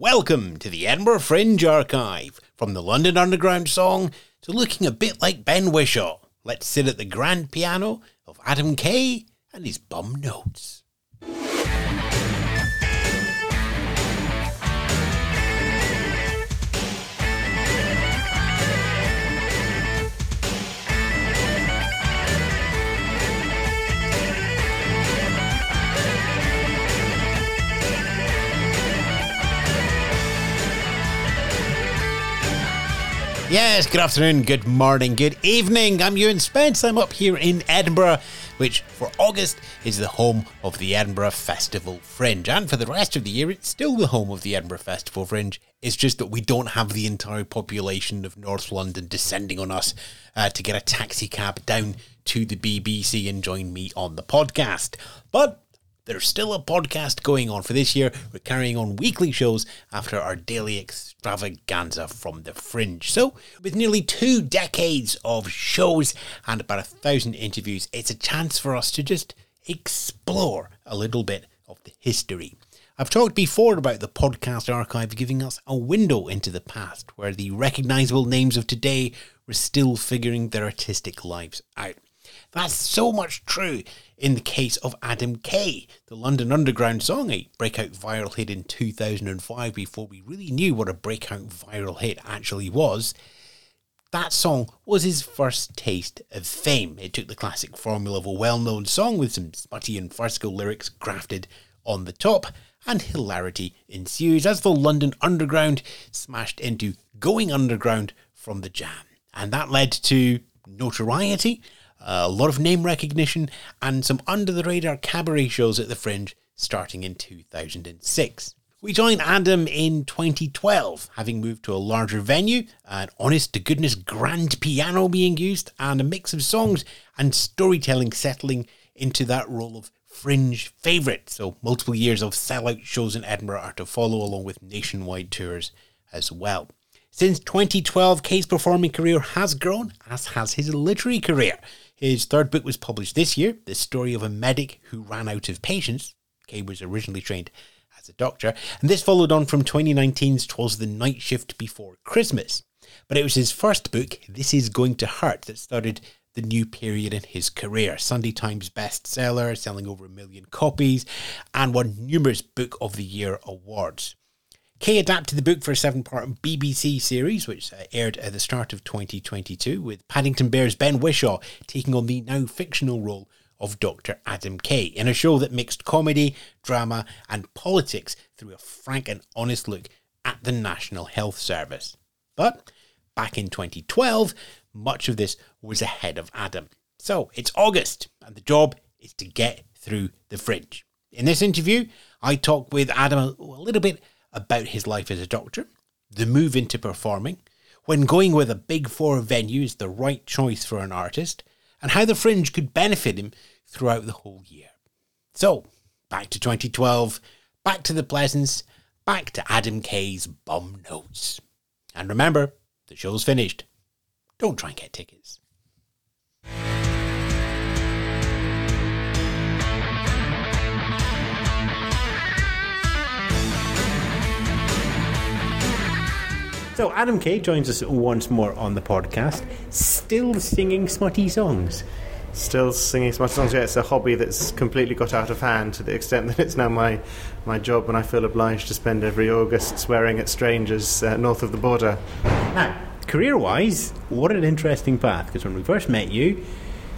Welcome to the Edinburgh Fringe Archive. From the London Underground song to looking a bit like Ben Whishaw. let's sit at the grand piano of Adam Kay and his bum notes. Yes, good afternoon, good morning, good evening. I'm Ewan Spence. I'm up here in Edinburgh, which for August is the home of the Edinburgh Festival Fringe. And for the rest of the year, it's still the home of the Edinburgh Festival Fringe. It's just that we don't have the entire population of North London descending on us uh, to get a taxi cab down to the BBC and join me on the podcast. But there's still a podcast going on for this year. We're carrying on weekly shows after our daily extravaganza from the fringe. So, with nearly two decades of shows and about a thousand interviews, it's a chance for us to just explore a little bit of the history. I've talked before about the podcast archive giving us a window into the past where the recognisable names of today were still figuring their artistic lives out. That's so much true in the case of Adam Kay, the London Underground song, a breakout viral hit in 2005 before we really knew what a breakout viral hit actually was. That song was his first taste of fame. It took the classic formula of a well known song with some smutty and farcical lyrics grafted on the top, and hilarity ensues as the London Underground smashed into Going Underground from the Jam. And that led to notoriety a lot of name recognition, and some under the radar cabaret shows at the Fringe starting in 2006. We joined Adam in 2012, having moved to a larger venue, an honest to goodness grand piano being used, and a mix of songs and storytelling settling into that role of fringe favourite. So, multiple years of sellout shows in Edinburgh are to follow, along with nationwide tours as well. Since 2012, Kay's performing career has grown, as has his literary career. His third book was published this year, The Story of a Medic Who Ran Out of Patients. Kay was originally trained as a doctor, and this followed on from 2019's Twas the Night Shift Before Christmas. But it was his first book, This Is Going to Hurt, that started the new period in his career. Sunday Times bestseller, selling over a million copies, and won numerous Book of the Year awards. Kay adapted the book for a seven part BBC series, which uh, aired at the start of 2022, with Paddington Bear's Ben Whishaw taking on the now fictional role of Dr. Adam Kay in a show that mixed comedy, drama, and politics through a frank and honest look at the National Health Service. But back in 2012, much of this was ahead of Adam. So it's August, and the job is to get through the fringe. In this interview, I talk with Adam a little bit about his life as a doctor, the move into performing, when going with a big four venue is the right choice for an artist, and how the fringe could benefit him throughout the whole year. So, back to 2012, back to the Pleasance, back to Adam Kay's bum notes. And remember, the show's finished. Don't try and get tickets. So Adam Kay joins us once more on the podcast, still singing smutty songs. Still singing smutty songs. Yeah, it's a hobby that's completely got out of hand to the extent that it's now my my job, and I feel obliged to spend every August swearing at strangers uh, north of the border. Now, career-wise, what an interesting path. Because when we first met you,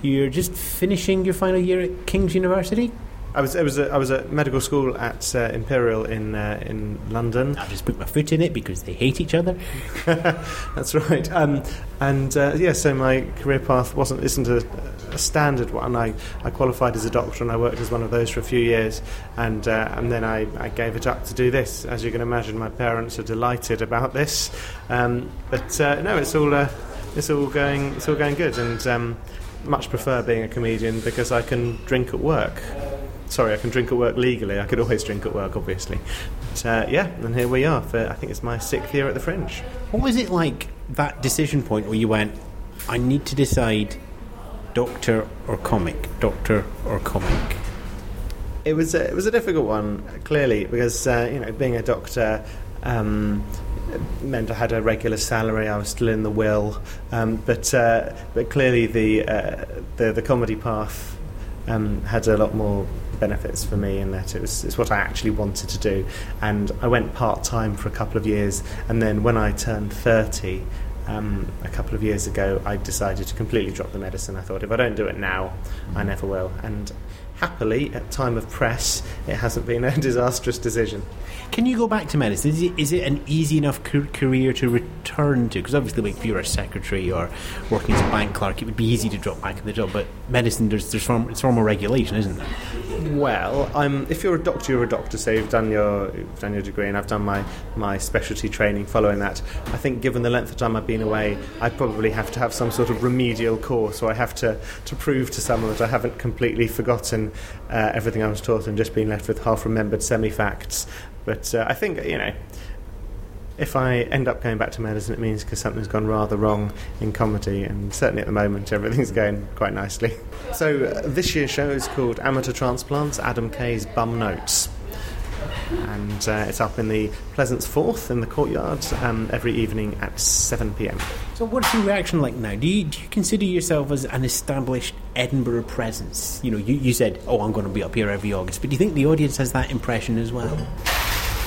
you're just finishing your final year at King's University. I was I was a, I was at medical school at uh, Imperial in uh, in London. I've just put my foot in it because they hate each other. That's right. Um, and uh, yeah, so my career path wasn't isn't a, a, standard one. I, I qualified as a doctor and I worked as one of those for a few years, and uh, and then I, I gave it up to do this. As you can imagine, my parents are delighted about this. Um, but uh, no, it's all uh, it's all going it's all going good, and um, much prefer being a comedian because I can drink at work sorry, I can drink at work legally. I could always drink at work, obviously. But uh, yeah, and here we are. For, I think it's my sixth year at the Fringe. What was it like that decision point where you went, I need to decide doctor or comic, doctor or comic? It was a, it was a difficult one, clearly, because uh, you know being a doctor Um, meant I had a regular salary. I was still in the will, um, but uh, but clearly the, uh, the the comedy path um, had a lot more benefits for me in that it was it's what I actually wanted to do. And I went part time for a couple of years, and then when I turned thirty. Um, a couple of years ago, I decided to completely drop the medicine. I thought if I don't do it now, I never will. And happily, at time of press, it hasn't been a disastrous decision. Can you go back to medicine? Is it, is it an easy enough career to return to? Because obviously, like, if you're a secretary or working as a bank clerk, it would be easy to drop back in the job. But medicine, there's, there's form, it's formal regulation, isn't there? Well, I'm, if you're a doctor, you're a doctor. So you've done your you've done your degree, and I've done my my specialty training following that. I think, given the length of time I've been away, I probably have to have some sort of remedial course, or I have to to prove to someone that I haven't completely forgotten uh, everything I was taught and just being left with half remembered semi facts. But uh, I think you know if I end up going back to medicine, it means because something's gone rather wrong in comedy, and certainly at the moment, everything's going quite nicely. So, uh, this year's show is called Amateur Transplants Adam Kay's Bum Notes. And uh, it's up in the Pleasance Forth in the courtyard um, every evening at 7 pm. So, what's your reaction like now? Do you, do you consider yourself as an established Edinburgh presence? You know, you, you said, oh, I'm going to be up here every August, but do you think the audience has that impression as well?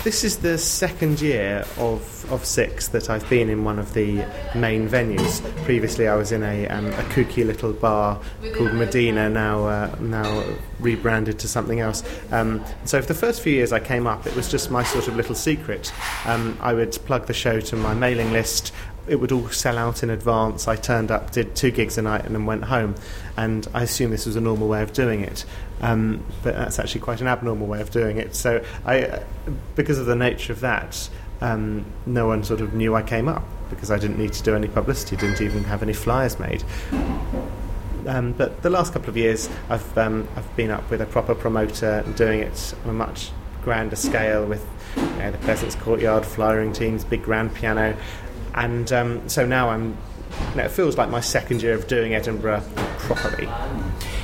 This is the second year of, of six that I've been in one of the main venues. Previously, I was in a, um, a kooky little bar called Medina, now uh, now rebranded to something else. Um, so, for the first few years I came up, it was just my sort of little secret. Um, I would plug the show to my mailing list, it would all sell out in advance. I turned up, did two gigs a night, and then went home. And I assume this was a normal way of doing it. Um, but that's actually quite an abnormal way of doing it. So, I, because of the nature of that, um, no one sort of knew I came up because I didn't need to do any publicity, didn't even have any flyers made. Um, but the last couple of years, I've um, I've been up with a proper promoter doing it on a much grander scale with you know, the Pleasance Courtyard, flyering teams, big grand piano, and um, so now I'm. You know, it feels like my second year of doing Edinburgh properly.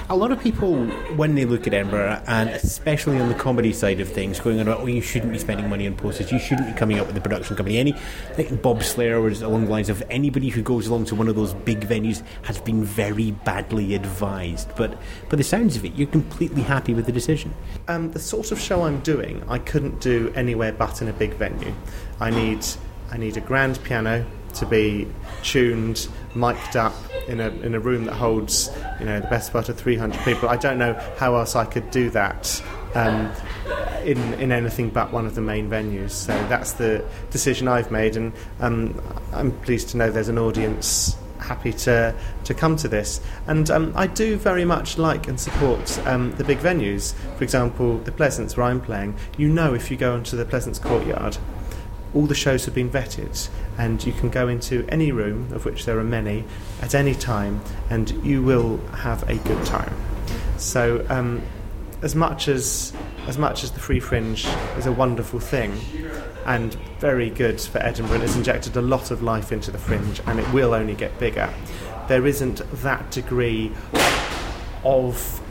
A lot of people, when they look at Edinburgh, and especially on the comedy side of things, going on about, oh, you shouldn't be spending money on posters, you shouldn't be coming up with a production company. Any, like Bob Slayer was along the lines of anybody who goes along to one of those big venues has been very badly advised. But by the sounds of it, you're completely happy with the decision. Um, the sort of show I'm doing, I couldn't do anywhere but in a big venue. I need I need a grand piano to be tuned, mic'd up in a, in a room that holds, you know, the best part of 300 people. I don't know how else I could do that um, in, in anything but one of the main venues. So that's the decision I've made, and um, I'm pleased to know there's an audience happy to, to come to this. And um, I do very much like and support um, the big venues. For example, the Pleasance, where I'm playing, you know if you go into the Pleasance courtyard, all the shows have been vetted, and you can go into any room, of which there are many, at any time, and you will have a good time. So, um, as much as as much as the Free Fringe is a wonderful thing and very good for Edinburgh, and it's injected a lot of life into the Fringe, and it will only get bigger. There isn't that degree of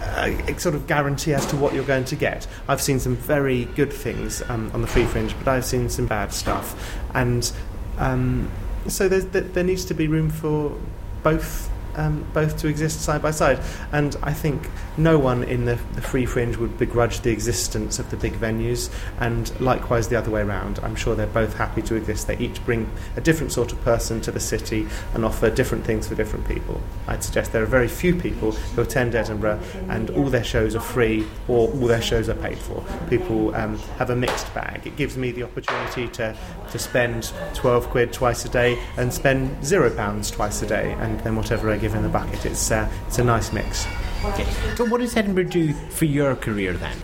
uh, sort of guarantee as to what you're going to get. I've seen some very good things um, on the free fringe, but I've seen some bad stuff, and um, so there needs to be room for both um, both to exist side by side. And I think no one in the, the free fringe would begrudge the existence of the big venues, and likewise the other way around. I'm sure they're both happy to exist. They each bring a different sort of person to the city and offer different things for different people. I'd suggest there are very few people who attend Edinburgh and all their shows are free or all their shows are paid for. People um, have a mixed bag. It gives me the opportunity to, to spend 12 quid twice a day and spend zero pounds twice a day, and then whatever I give in the bucket. It's uh, it's a nice mix. Okay. So, what does Edinburgh do for your career then?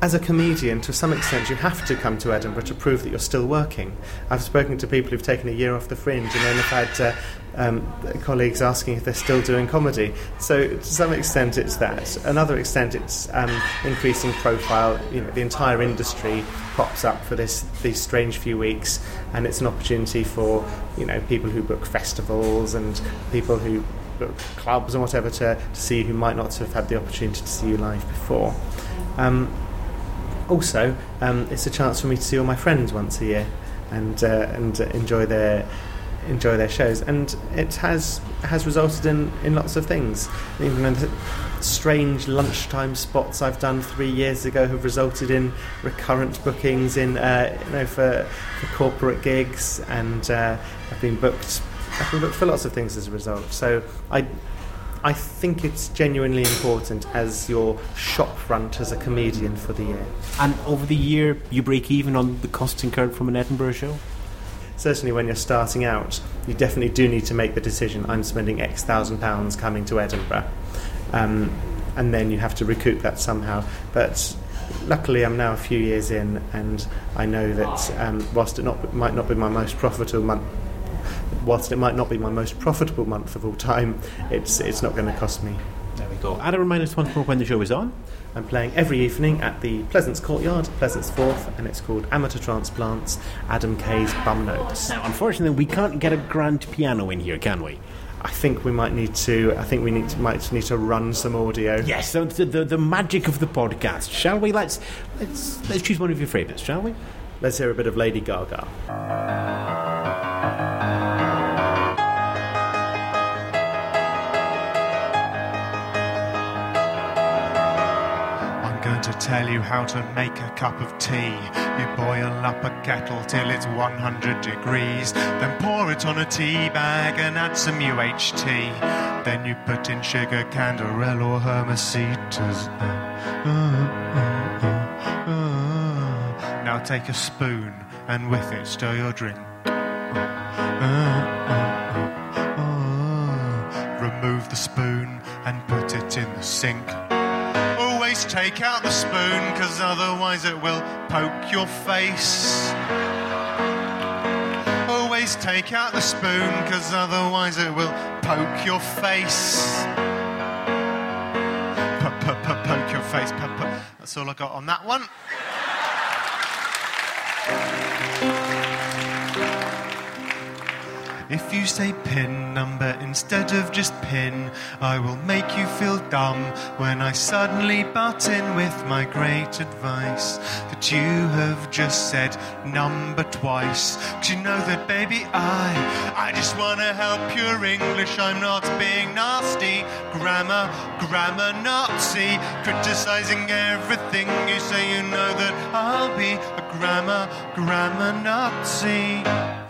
As a comedian, to some extent, you have to come to Edinburgh to prove that you're still working. I've spoken to people who've taken a year off the fringe and then have had uh, um, colleagues asking if they're still doing comedy. So, to some extent, it's that. Another extent, it's um, increasing profile. You know, the entire industry pops up for this these strange few weeks, and it's an opportunity for you know people who book festivals and people who book clubs and whatever to, to see who might not have had the opportunity to see you live before. Um, also, um, it's a chance for me to see all my friends once a year and uh, and enjoy their enjoy their shows. And it has has resulted in, in lots of things. Even strange lunchtime spots I've done three years ago have resulted in recurrent bookings in uh, you know for, for corporate gigs, and uh, I've been booked. I've been booked for lots of things as a result. So I I think it's genuinely important as your shop front as a comedian for the year. And over the year, you break even on the costs incurred from an Edinburgh show? Certainly, when you're starting out, you definitely do need to make the decision I'm spending X thousand pounds coming to Edinburgh. Um, and then you have to recoup that somehow. But luckily, I'm now a few years in, and I know that um, whilst it not, might not be my most profitable month, whilst it might not be my most profitable month of all time, it's it's not going to cost me. There we go. Add a reminder to once more when the show is on. I'm playing every evening at the Pleasance Courtyard, Pleasance Forth, and it's called Amateur Transplants, Adam Kay's Bum Notes. Now, unfortunately, we can't get a grand piano in here, can we? I think we might need to. I think we need to, might need to run some audio. Yes, so the, the, the magic of the podcast. Shall we? Let's let's let's choose one of your favourites, shall we? Let's hear a bit of Lady Gaga. Tell you how to make a cup of tea. You boil up a kettle till it's 100 degrees, then pour it on a tea bag and add some UHT. Then you put in sugar, canderel, or Hermesetas. Now take a spoon and with it stir your drink. Remove the spoon and put it in the sink always take out the spoon, cause otherwise it will poke your face. Always take out the spoon, cause otherwise it will poke your face. Poke your face. That's all I got on that one. If you say pin number instead of just pin, I will make you feel dumb when I suddenly butt in with my great advice that you have just said number twice. Cause you know that, baby, I, I just wanna help your English. I'm not being nasty. Grammar, grammar Nazi, criticizing everything you say. You know that I'll be a grammar, grammar Nazi.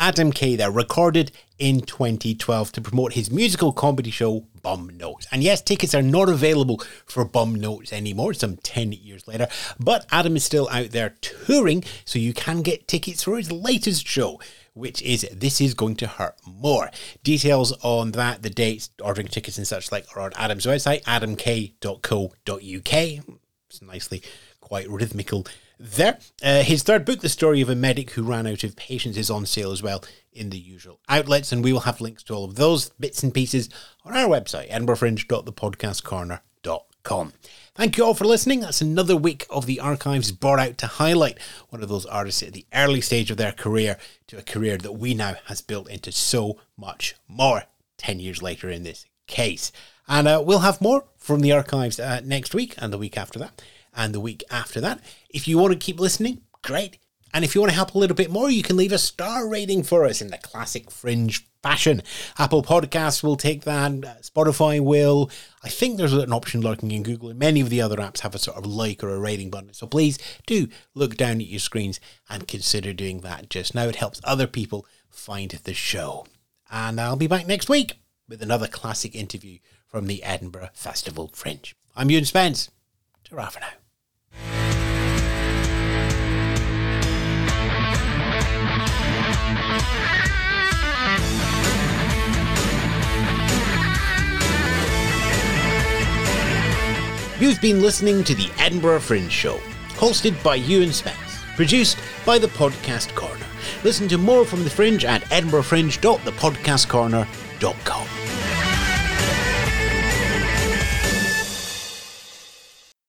Adam Kay there, recorded in 2012 to promote his musical comedy show Bum Notes. And yes, tickets are not available for Bum Notes anymore, some 10 years later, but Adam is still out there touring, so you can get tickets for his latest show. Which is This Is Going to Hurt More. Details on that, the dates, ordering tickets and such like are on Adam's website, adamkay.co.uk. It's nicely quite rhythmical there. Uh, his third book, The Story of a Medic Who Ran Out of Patients, is on sale as well in the usual outlets, and we will have links to all of those bits and pieces on our website, edinburghfringe.thepodcastcorner.com. Thank you all for listening. That's another week of the archives brought out to highlight one of those artists at the early stage of their career to a career that we now has built into so much more 10 years later in this case. And uh, we'll have more from the archives uh, next week and the week after that and the week after that. If you want to keep listening, great. And if you want to help a little bit more, you can leave a star rating for us in the classic fringe fashion. Apple Podcasts will take that, Spotify will. I think there's an option lurking in Google, and many of the other apps have a sort of like or a rating button. So please do look down at your screens and consider doing that just now. It helps other people find the show. And I'll be back next week with another classic interview from the Edinburgh Festival Fringe. I'm Ewan Spence. Ta for now. You've been listening to the Edinburgh Fringe Show, hosted by Ewan Spence, produced by The Podcast Corner. Listen to more from The Fringe at edinburghfringe.thepodcastcorner.com.